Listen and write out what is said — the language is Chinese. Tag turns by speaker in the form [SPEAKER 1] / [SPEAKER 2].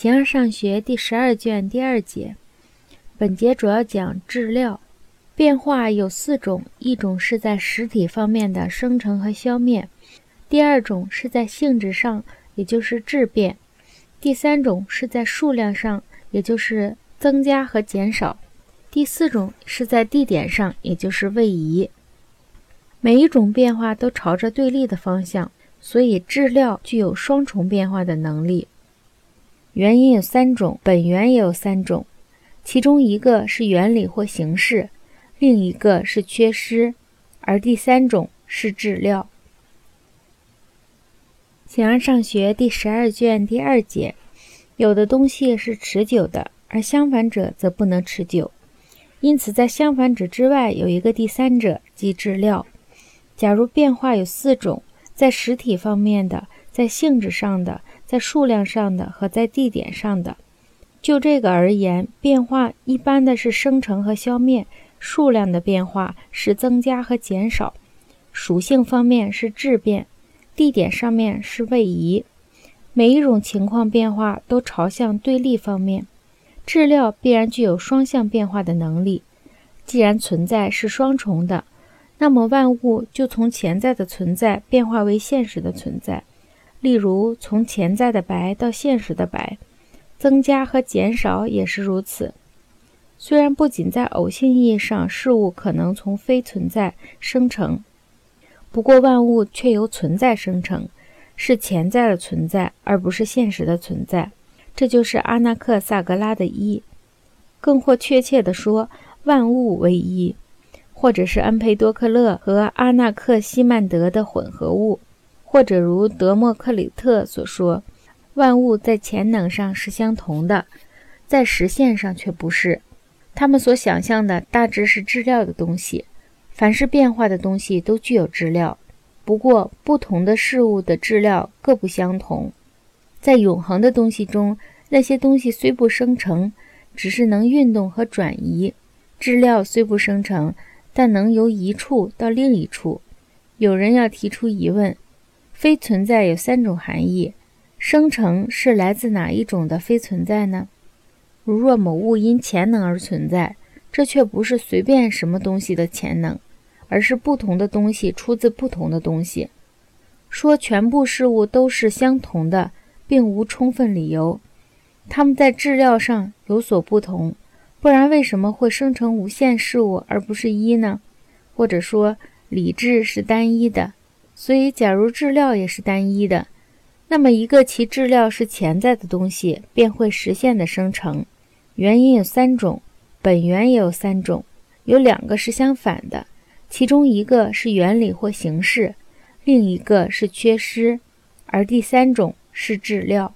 [SPEAKER 1] 形而上学第十二卷第二节，本节主要讲质料。变化有四种：一种是在实体方面的生成和消灭；第二种是在性质上，也就是质变；第三种是在数量上，也就是增加和减少；第四种是在地点上，也就是位移。每一种变化都朝着对立的方向，所以质料具有双重变化的能力。原因有三种，本源也有三种，其中一个是原理或形式，另一个是缺失，而第三种是质料。形而上学第十二卷第二节，有的东西是持久的，而相反者则不能持久，因此在相反者之外有一个第三者，即质料。假如变化有四种，在实体方面的，在性质上的。在数量上的和在地点上的，就这个而言，变化一般的是生成和消灭；数量的变化是增加和减少；属性方面是质变；地点上面是位移。每一种情况变化都朝向对立方面。质料必然具有双向变化的能力。既然存在是双重的，那么万物就从潜在的存在变化为现实的存在。例如，从潜在的白到现实的白，增加和减少也是如此。虽然不仅在偶性意义上，事物可能从非存在生成，不过万物却由存在生成，是潜在的存在，而不是现实的存在。这就是阿那克萨格拉的一，更或确切地说，万物为一，或者是恩佩多克勒和阿那克西曼德的混合物。或者如德谟克里特所说，万物在潜能上是相同的，在实现上却不是。他们所想象的大致是质料的东西，凡是变化的东西都具有质料。不过，不同的事物的质料各不相同。在永恒的东西中，那些东西虽不生成，只是能运动和转移；质料虽不生成，但能由一处到另一处。有人要提出疑问。非存在有三种含义，生成是来自哪一种的非存在呢？如若某物因潜能而存在，这却不是随便什么东西的潜能，而是不同的东西出自不同的东西。说全部事物都是相同的，并无充分理由。它们在质料上有所不同，不然为什么会生成无限事物而不是一呢？或者说，理智是单一的？所以，假如质料也是单一的，那么一个其质料是潜在的东西便会实现的生成。原因有三种，本源也有三种，有两个是相反的，其中一个是原理或形式，另一个是缺失，而第三种是质料。